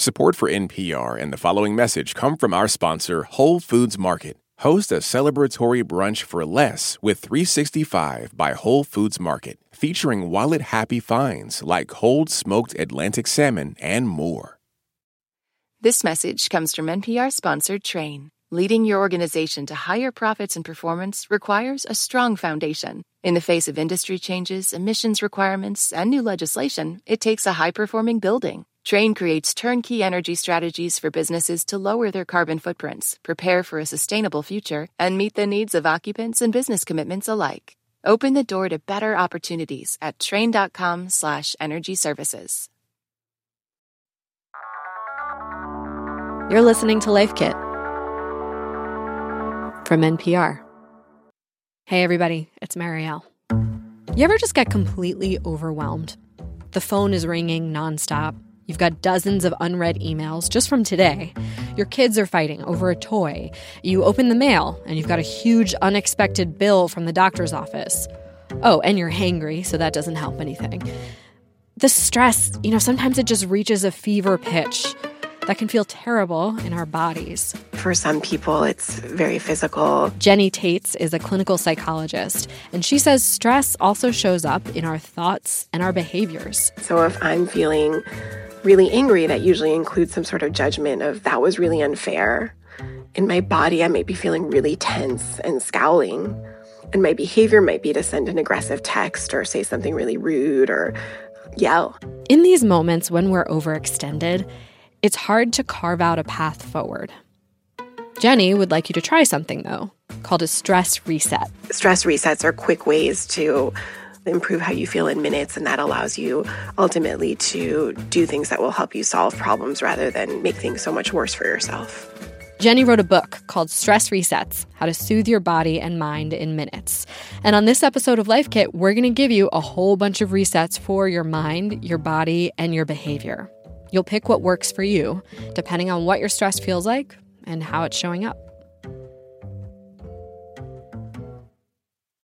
Support for NPR and the following message come from our sponsor, Whole Foods Market. Host a celebratory brunch for less with 365 by Whole Foods Market, featuring wallet happy finds like cold smoked Atlantic salmon and more. This message comes from NPR sponsored Trane. Leading your organization to higher profits and performance requires a strong foundation. In the face of industry changes, emissions requirements, and new legislation, it takes a high performing building. Trane creates turnkey energy strategies for businesses to lower their carbon footprints, prepare for a sustainable future, and meet the needs of occupants and business commitments alike. Open the door to better opportunities at trane.com/slash energy services. You're listening to Life Kit from NPR. Hey, everybody, it's Marielle. You ever just get completely overwhelmed? The phone is ringing nonstop. You've got dozens of unread emails just from today. Your kids are fighting over a toy. You open the mail and you've got a huge unexpected bill from the doctor's office. Oh, and you're hangry, so that doesn't help anything. The stress, you know, sometimes it just reaches a fever pitch that can feel terrible in our bodies. For some people, it's very physical. Jenny Taitz is a clinical psychologist, and she says stress also shows up in our thoughts and our behaviors. So if I'm feeling really angry, that usually includes some sort of judgment of that was really unfair. In my body, I might be feeling really tense and scowling. And my behavior might be to send an aggressive text or say something really rude or yell. In these moments when we're overextended, it's hard to carve out a path forward. Jenny would like you to try something, though, called a stress reset. Stress resets are quick ways to improve how you feel in minutes, and that allows you ultimately to do things that will help you solve problems rather than make things so much worse for yourself. Jenny wrote a book called Stress Resets How to Soothe Your Body and Mind in Minutes. And on this episode of Life Kit, we're going to give you a whole bunch of resets for your mind, your body, and your behavior. You'll pick what works for you, depending on what your stress feels like and how it's showing up.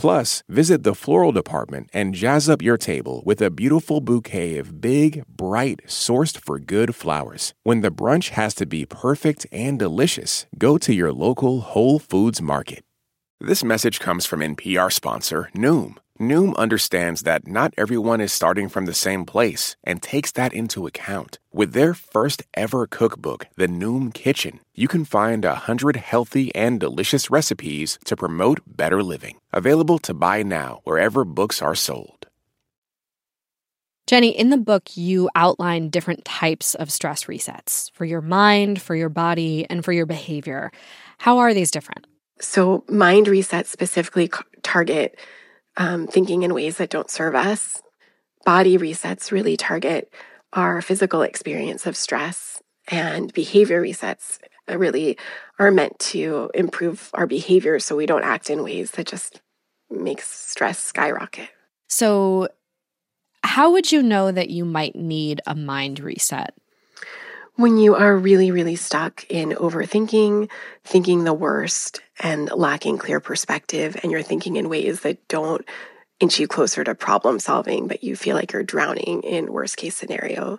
Plus, visit the floral department and jazz up your table with a beautiful bouquet of big, bright, sourced for good flowers. When the brunch has to be perfect and delicious, go to your local Whole Foods Market. This message comes from NPR sponsor Noom. Noom understands that not everyone is starting from the same place and takes that into account. With their first ever cookbook, The Noom Kitchen, you can find a hundred healthy and delicious recipes to promote better living. Available to buy now wherever books are sold. Jenny, in the book, you outline different types of stress resets for your mind, for your body, and for your behavior. How are these different? So, mind resets specifically target um, thinking in ways that don't serve us. Body resets really target our physical experience of stress, and behavior resets really are meant to improve our behavior so we don't act in ways that just makes stress skyrocket. So, how would you know that you might need a mind reset? When you are really, really stuck in overthinking, thinking the worst, and lacking clear perspective, and you're thinking in ways that don't inch you closer to problem solving, but you feel like you're drowning in worst case scenario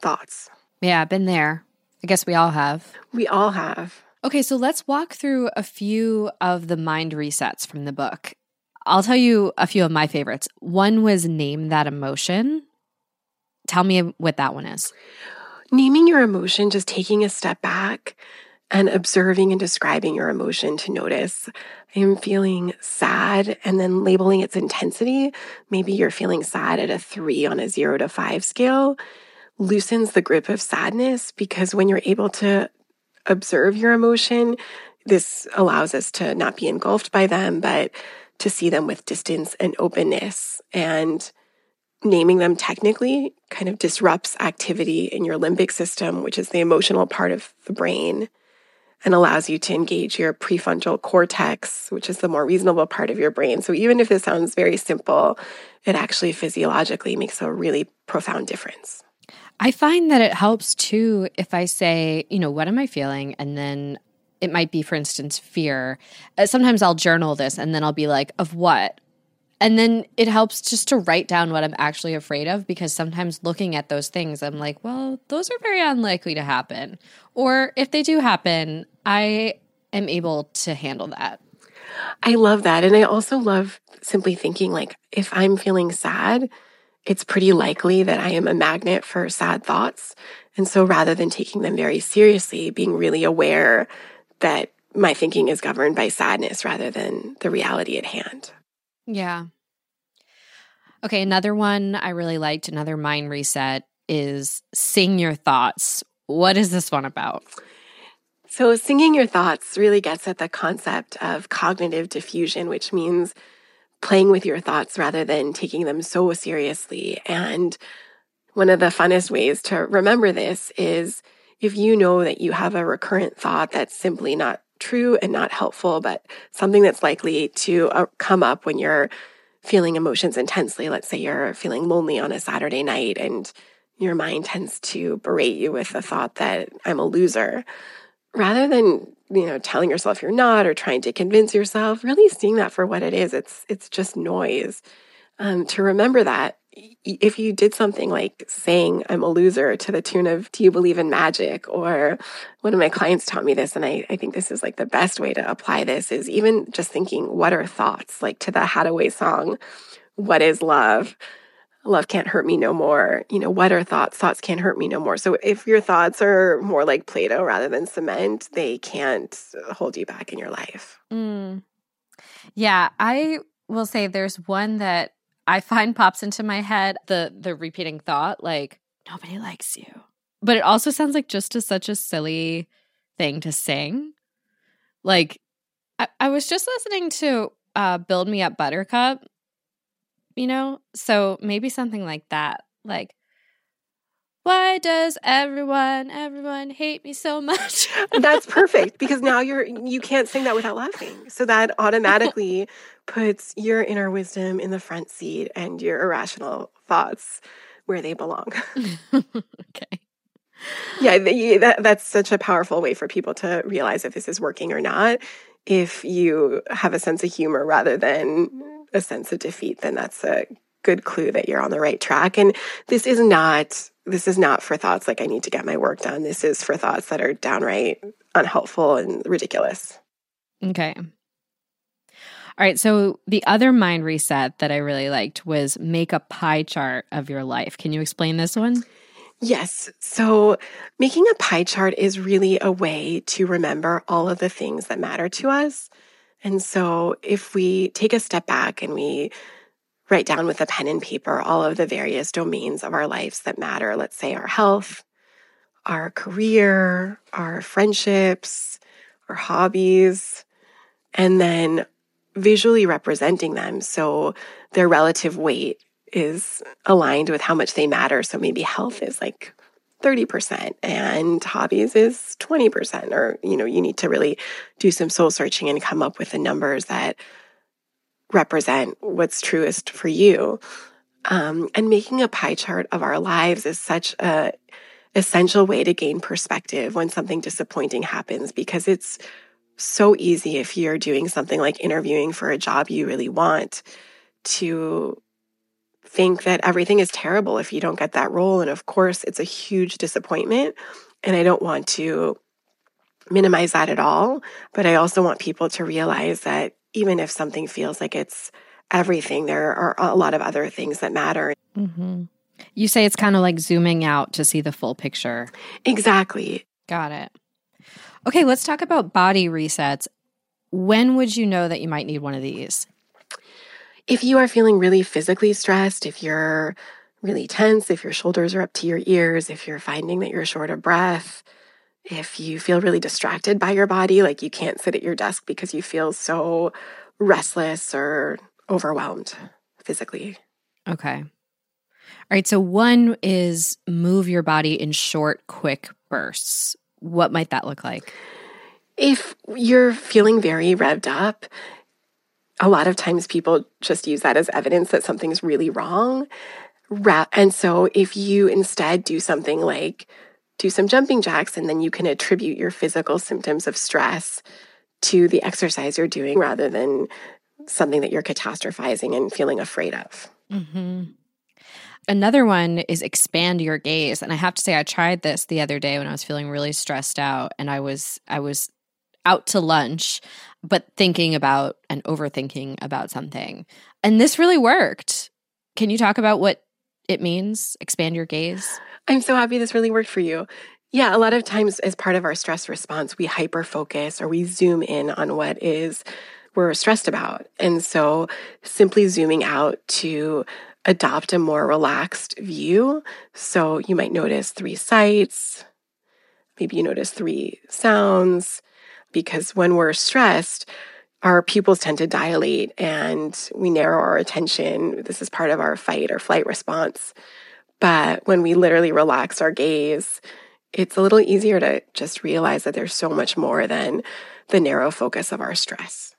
thoughts. Yeah, I've been there. I guess we all have. We all have. Okay, so let's walk through a few of the mind resets from the book. I'll tell you a few of my favorites. One was name that emotion. Tell me what that one is naming your emotion, just taking a step back and observing and describing your emotion to notice I am feeling sad and then labeling its intensity. Maybe you're feeling sad at a three on a zero to five scale loosens the grip of sadness because when you're able to observe your emotion, this allows us to not be engulfed by them, but to see them with distance and openness. And naming them technically kind of disrupts activity in your limbic system, which is the emotional part of the brain and allows you to engage your prefrontal cortex, which is the more reasonable part of your brain. So even if this sounds very simple, it actually physiologically makes a really profound difference. I find that it helps too if I say, you know, what am I feeling? And then it might be, for instance, fear. Uh, sometimes I'll journal this and then I'll be like, of what? And then it helps just to write down what I'm actually afraid of because sometimes looking at those things, I'm like, well, those are very unlikely to happen. Or if they do happen, I am able to handle that. I love that. And I also love simply thinking like, if I'm feeling sad, it's pretty likely that I am a magnet for sad thoughts. And so rather than taking them very seriously, being really aware that my thinking is governed by sadness rather than the reality at hand. Yeah. Okay, another one I really liked, another mind reset is sing your thoughts. What is this one about? So, singing your thoughts really gets at the concept of cognitive defusion, which means playing with your thoughts rather than taking them so seriously. And one of the funnest ways to remember this is if you know that you have a recurrent thought that's simply not true and not helpful, but something that's likely to uh, come up when you're feeling emotions intensely. Let's say you're feeling lonely on a Saturday night and your mind tends to berate you with the thought that I'm a loser rather than you know telling yourself you're not or trying to convince yourself really seeing that for what it is it's it's just noise um, to remember that if you did something like saying i'm a loser to the tune of do you believe in magic or one of my clients taught me this and I, I think this is like the best way to apply this is even just thinking what are thoughts like to the Haddaway song what is love love can't hurt me no more. You know, what are thoughts? Thoughts can't hurt me no more. So if your thoughts are more like Play Doh rather than cement, they can't hold you back in your life. Mm. Yeah, I will say there's one that I find pops into my head the the repeating thought like nobody likes you. But it also sounds like just a, such a silly thing to sing. Like I, I was just listening to uh, Build Me Up Buttercup you know? So maybe something like that. Like, why does everyone everyone hate me so much? That's perfect because now you're you can't sing that without laughing. So that automatically puts your inner wisdom in the front seat and your irrational thoughts where they belong. Okay. Yeah that, that's such a powerful way for people to realize if this is working or not. If you have a sense of humor rather than a sense of defeat, then that's a good clue that you're on the right track. And this is not this is not for thoughts like I need to get my work done. This is for thoughts that are downright unhelpful and ridiculous. Okay. All right. So the other mind reset that I really liked was make a pie chart of your life. Can you explain this one? Yes. So making a pie chart is really a way to remember all of the things that matter to us. And so if we take a step back and we write down with a pen and paper all of the various domains of our lives that matter, let's say our health, our career, our friendships, our hobbies, and then visually representing them so their relative weight is aligned with how much they matter. So maybe health is like 30% and hobbies is 20% or you know you need to really do some soul searching and come up with the numbers that represent what's truest for you um, and making a pie chart of our lives is such a essential way to gain perspective when something disappointing happens because it's so easy if you're doing something like interviewing for a job you really want to think that everything is terrible if you don't get that role. And of course, it's a huge disappointment. And I don't want to minimize that at all. But I also want people to realize that even if something feels like it's everything, there are a lot of other things that matter. Mm-hmm. You say it's kind of like zooming out to see the full picture. Exactly. Got it. Okay, let's talk about body resets. When would you know that you might need one of these? If you are feeling really physically stressed, if you're really tense, if your shoulders are up to your ears, if you're finding that you're short of breath, if you feel really distracted by your body, like you can't sit at your desk because you feel so restless or overwhelmed physically. Okay. All right. So, one is move your body in short, quick bursts. What might that look like? If you're feeling very revved up, a lot of times people just use that as evidence that something's really wrong. And so, if you instead do something like do some jumping jacks, and then you can attribute your physical symptoms of stress to the exercise you're doing rather than something that you're catastrophizing and feeling afraid of. Mm-hmm. Another one is expand your gaze. And I have to say, I tried this the other day when I was feeling really stressed out and I was, I was out to lunch, but thinking about and overthinking about something. And this really worked. Can you talk about what it means? Expand your gaze? I'm so happy this really worked for you. Yeah, a lot of times as part of our stress response, we hyper focus or we zoom in on what is we're stressed about. And so simply zooming out to adopt a more relaxed view. So you might notice three sights, maybe you notice three sounds, because when we're stressed, our pupils tend to dilate and we narrow our attention. This is part of our fight or flight response. But when we literally relax our gaze, it's a little easier to just realize that there's so much more than the narrow focus of our stress.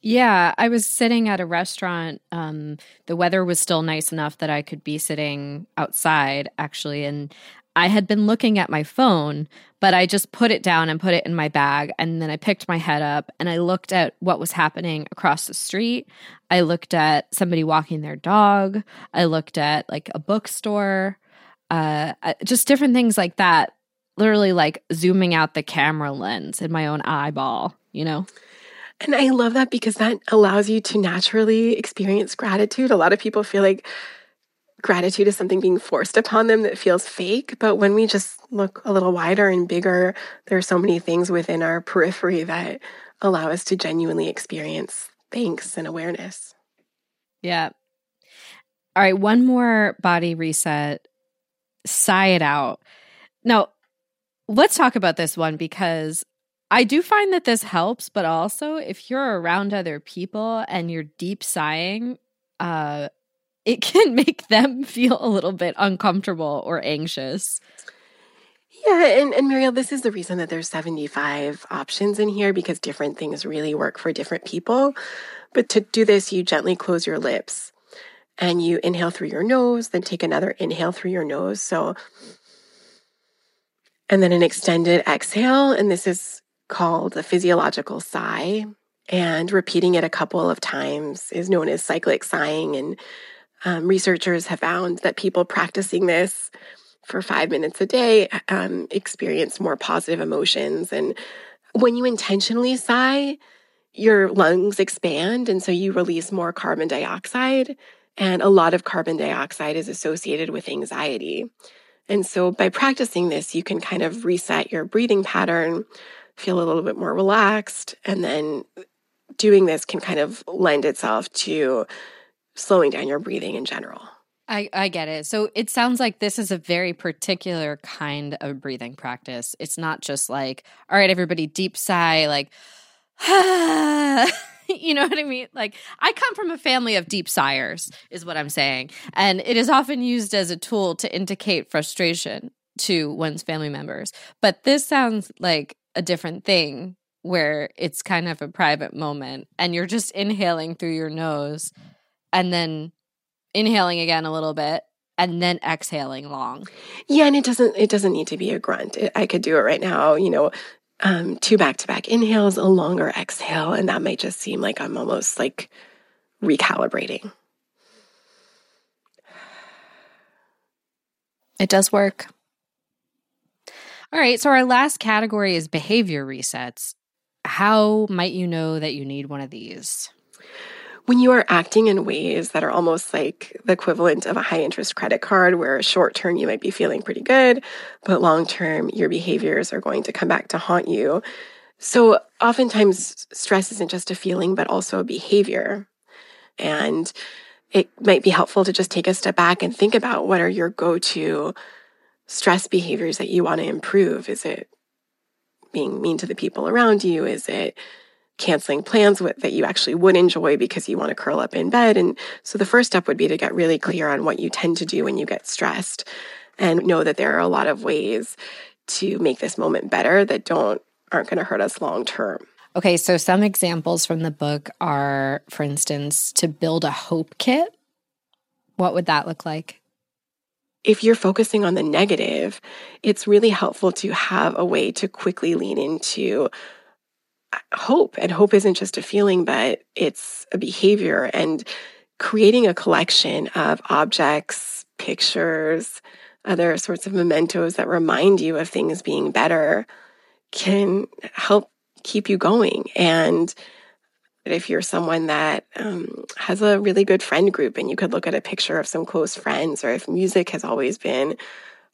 Yeah, I was sitting at a restaurant. Um, the weather was still nice enough that I could be sitting outside, actually. And I had been looking at my phone, but I just put it down and put it in my bag. And then I picked my head up and I looked at what was happening across the street. I looked at somebody walking their dog. I looked at like a bookstore, uh, just different things like that. Literally, like zooming out the camera lens in my own eyeball, you know? And I love that because that allows you to naturally experience gratitude. A lot of people feel like gratitude is something being forced upon them that feels fake. But when we just look a little wider and bigger, there are so many things within our periphery that allow us to genuinely experience thanks and awareness. Yeah. All right. One more body reset. Sigh it out. Now, let's talk about this one because I do find that this helps, but also if you're around other people and you're deep sighing, uh, it can make them feel a little bit uncomfortable or anxious. Yeah, and, and Marielle, this is the reason that there's 75 options in here because different things really work for different people. But to do this, you gently close your lips and you inhale through your nose, then take another inhale through your nose. So, and then an extended exhale. And this is called a physiological sigh. And repeating it a couple of times is known as cyclic sighing. And um, researchers have found that people practicing this for five minutes a day um, experience more positive emotions. And when you intentionally sigh, your lungs expand. And so you release more carbon dioxide. And a lot of carbon dioxide is associated with anxiety. And so by practicing this, you can kind of reset your breathing pattern, feel a little bit more relaxed. And then doing this can kind of lend itself to slowing down your breathing in general. I, I get it. So it sounds like this is a very particular kind of breathing practice. It's not just like, all right, everybody, deep sigh, like, you know what I mean? Like, I come from a family of deep sighers, is what I'm saying. And it is often used as a tool to indicate frustration to one's family members. But this sounds like a different thing where it's kind of a private moment and you're just inhaling through your nose and then inhaling again a little bit and then exhaling long. Yeah, and it doesn't it doesn't need to be a grunt. It, I could do it right now, you know, um, two back to back inhales, a longer exhale, and that might just seem like I'm almost like recalibrating. It does work. All right, so our last category is behavior resets. How might you know that you need one of these? When you are acting in ways that are almost like the equivalent of a high interest credit card, where short term you might be feeling pretty good, but long term your behaviors are going to come back to haunt you. So oftentimes stress isn't just a feeling, but also a behavior. And it might be helpful to just take a step back and think about what are your go to stress behaviors that you want to improve. Is it being mean to the people around you? Is it canceling plans with, that you actually would enjoy because you want to curl up in bed. And so the first step would be to get really clear on what you tend to do when you get stressed and know that there are a lot of ways to make this moment better that don't aren't going to hurt us long term. Okay, so some examples from the book are for instance to build a hope kit. What would that look like? If you're focusing on the negative, it's really helpful to have a way to quickly lean into hope. And hope isn't just a feeling, but it's a behavior. And creating a collection of objects, pictures, other sorts of mementos that remind you of things being better can help keep you going. And if you're someone that um, has a really good friend group and you could look at a picture of some close friends, or if music has always been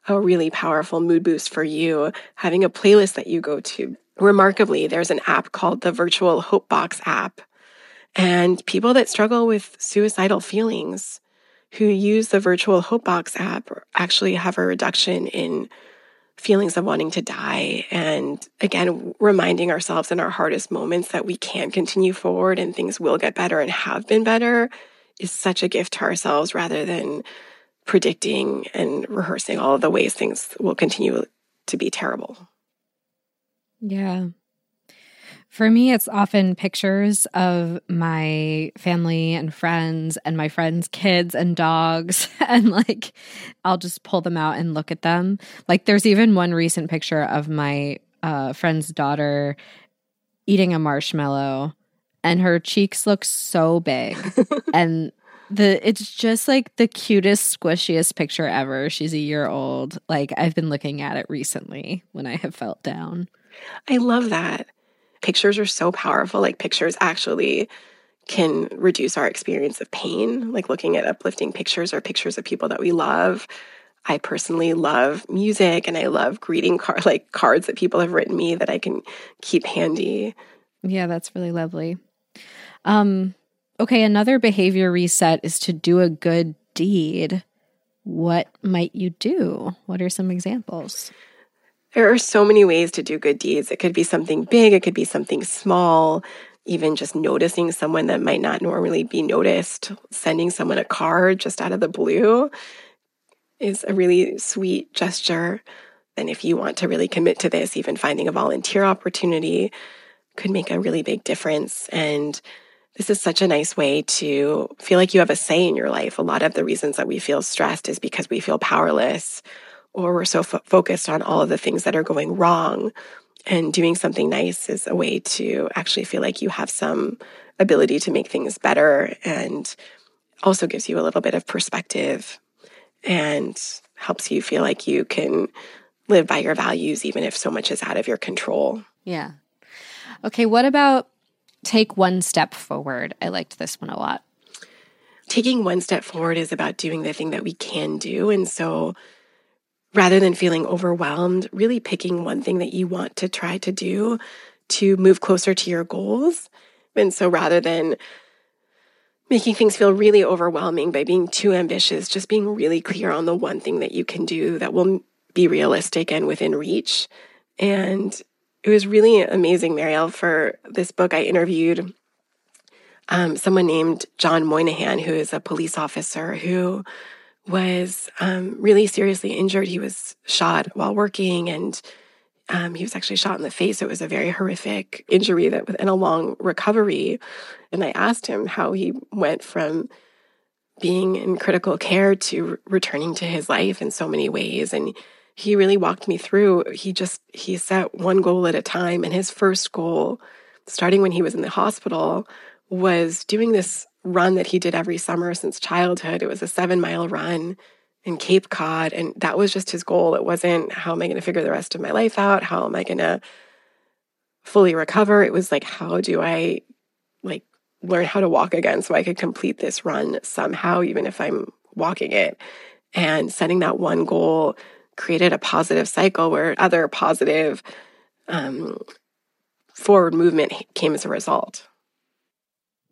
a really powerful mood boost for you, having a playlist that you go to remarkably, there's an app called the Virtual Hope Box app. And people that struggle with suicidal feelings who use the Virtual Hope Box app actually have a reduction in feelings of wanting to die. And again, reminding ourselves in our hardest moments that we can continue forward and things will get better and have been better is such a gift to ourselves rather than predicting and rehearsing all of the ways things will continue to be terrible. Yeah. For me, it's often pictures of my family and friends and my friends' kids and dogs. And like, I'll just pull them out and look at them. Like, there's even one recent picture of my uh, friend's daughter eating a marshmallow, and her cheeks look so big. and the it's just like the cutest squishiest picture ever she's a year old like i've been looking at it recently when i have felt down I love that. Pictures are so powerful. Like, pictures actually can reduce our experience of pain, like looking at uplifting pictures or pictures of people that we love. I personally love music and I love greeting card like cards that people have written me that I can keep handy. Yeah, that's really lovely. Um okay, another behavior reset is to do a good deed. What might you do? What are some examples? There are so many ways to do good deeds. It could be something big, it could be something small, even just noticing someone that might not normally be noticed, sending someone a card just out of the blue is a really sweet gesture. And if you want to really commit to this, even finding a volunteer opportunity could make a really big difference. And this is such a nice way to feel like you have a say in your life. A lot of the reasons that we feel stressed is because we feel powerless or we're so fo- focused on all of the things that are going wrong. And doing something nice is a way to actually feel like you have some ability to make things better and also gives you a little bit of perspective and helps you feel like you can live by your values even if so much is out of your control. Yeah. Okay, what about take one step forward? I liked this one a lot. Taking one step forward is about doing the thing that we can do. And so rather than feeling overwhelmed, really picking one thing that you want to try to do to move closer to your goals. And so rather than making things feel really overwhelming by being too ambitious, just being really clear on the one thing that you can do that will be realistic and within reach. And it was really amazing, Marielle, for this book. I interviewed um, someone named John Moynihan, who is a police officer who was um, really seriously injured. He was shot while working and um, he was actually shot in the face. It was a very horrific injury that and a long recovery. And I asked him how he went from being in critical care to returning to his life in so many ways. And he really walked me through. He just he set one goal at a time. And his first goal, starting when he was in the hospital, was doing this run that he did every summer since childhood. It was a seven mile run in Cape Cod. And that was just his goal. It wasn't how am I going to figure the rest of my life out? How am I going to fully recover? It was like, how do I like learn how to walk again so I could complete this run somehow, even if I'm walking it. And setting that one goal created a positive cycle where other positive um, forward movement came as a result.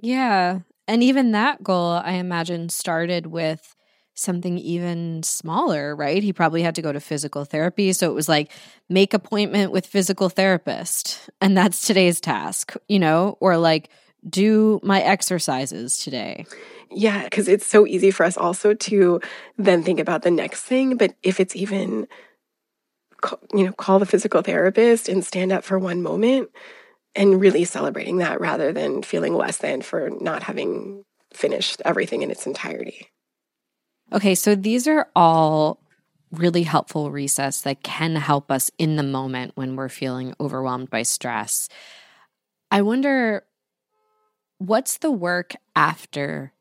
Yeah. And even that goal, I imagine, started with something even smaller, right? He probably had to go to physical therapy. So it was like, make appointment with physical therapist. And that's today's task, you know, or like, do my exercises today. Yeah, because it's so easy for us also to then think about the next thing. But if it's even, you know, call the physical therapist and stand up for one moment and really celebrating that rather than feeling less than for not having finished everything in its entirety. Okay, so these are all really helpful resets that can help us in the moment when we're feeling overwhelmed by stress. I wonder what's the work after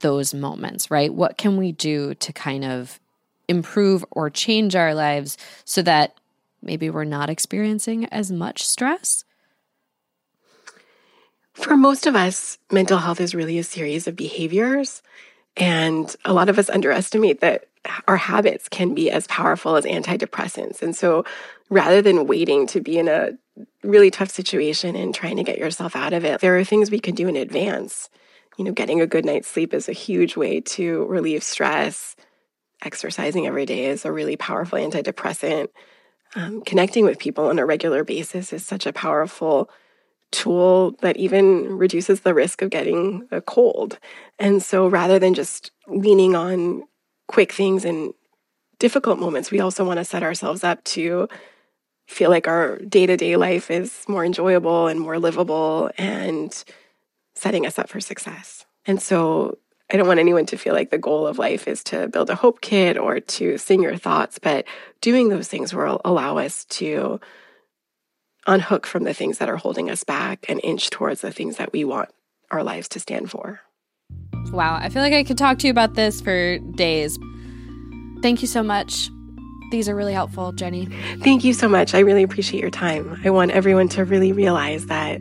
those moments, right? What can we do to kind of improve or change our lives so that maybe we're not experiencing as much stress? For most of us, mental health is really a series of behaviors and a lot of us underestimate that our habits can be as powerful as antidepressants. And so rather than waiting to be in a really tough situation and trying to get yourself out of it, there are things we can do in advance. You know, getting a good night's sleep is a huge way to relieve stress. Exercising every day is a really powerful antidepressant. Um, connecting with people on a regular basis is such a powerful tool that even reduces the risk of getting a cold. And so rather than just leaning on quick things and difficult moments, we also want to set ourselves up to feel like our day to day life is more enjoyable and more livable and setting us up for success. And so I don't want anyone to feel like the goal of life is to build a hope kit or to sing your thoughts, but doing those things will allow us to unhook from the things that are holding us back and inch towards the things that we want our lives to stand for. Wow, I feel like I could talk to you about this for days. Thank you so much. These are really helpful, Jenny. Thank you so much. I really appreciate your time. I want everyone to really realize that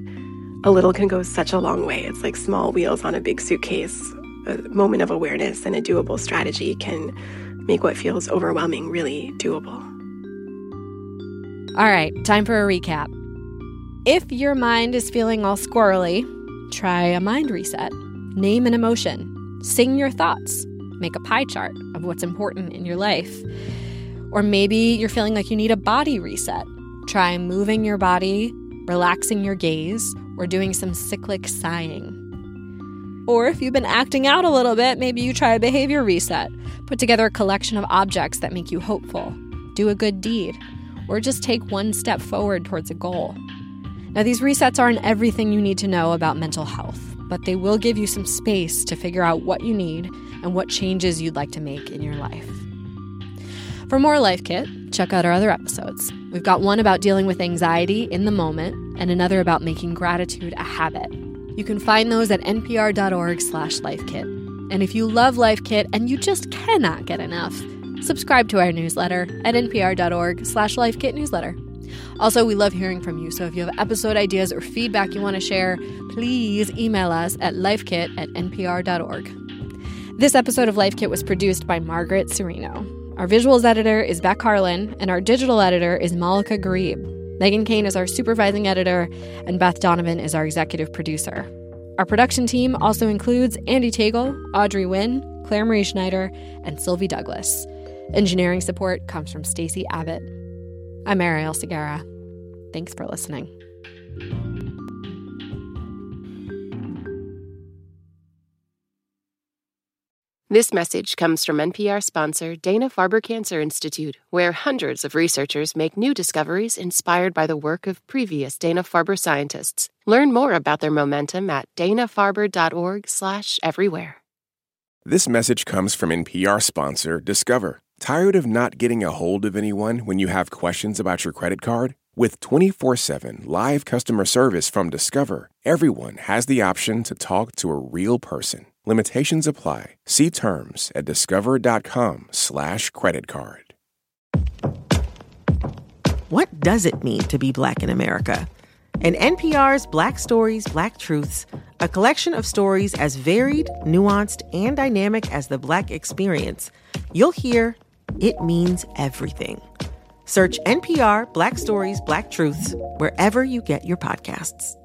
a little can go such a long way. It's like small wheels on a big suitcase. A moment of awareness and a doable strategy can make what feels overwhelming really doable. All right, time for a recap. If your mind is feeling all squirrely, try a mind reset. Name an emotion, sing your thoughts, make a pie chart of what's important in your life. Or maybe you're feeling like you need a body reset. Try moving your body, relaxing your gaze, or doing some cyclic sighing. Or if you've been acting out a little bit, maybe you try a behavior reset. Put together a collection of objects that make you hopeful. Do a good deed or just take one step forward towards a goal. Now, these resets aren't everything you need to know about mental health, but they will give you some space to figure out what you need and what changes you'd like to make in your life. For more Life Kit, check out our other episodes. We've got one about dealing with anxiety in the moment and another about making gratitude a habit. You can find those at npr.org slash lifekit. And if you love Life Kit and you just cannot get enough, subscribe to our newsletter at npr.org slash lifekitnewsletter. Also, we love hearing from you, so if you have episode ideas or feedback you want to share, please email us at lifekit at npr.org. This episode of Life Kit was produced by Margaret Cirino. Our visuals editor is Beck Harlan, and our digital editor is Malika Gharib. Meghan Keane is our supervising editor, and Beth Donovan is our executive producer. Our production team also includes Andy Tagle, Audrey Nguyen, Claire Marie Schneider, and Sylvie Douglis. Engineering support comes from Stacey Abbott. I'm Marielle Segarra. Thanks for listening. This message comes from NPR sponsor Dana Farber Cancer Institute, where hundreds of researchers make new discoveries inspired by the work of previous Dana Farber scientists. Learn more about their momentum at danafarber.org/everywhere. This message comes from NPR sponsor Discover. Tired of not getting a hold of anyone when you have questions about your credit card? With 24 7 live customer service from Discover, everyone has the option to talk to a real person. Limitations apply. See terms at discover.com/slash credit card. What does it mean to be Black in America? In NPR's Black Stories, Black Truths, a collection of stories as varied, nuanced, and dynamic as the Black experience, you'll hear it means everything. Search NPR Black Stories, Black Truths wherever you get your podcasts.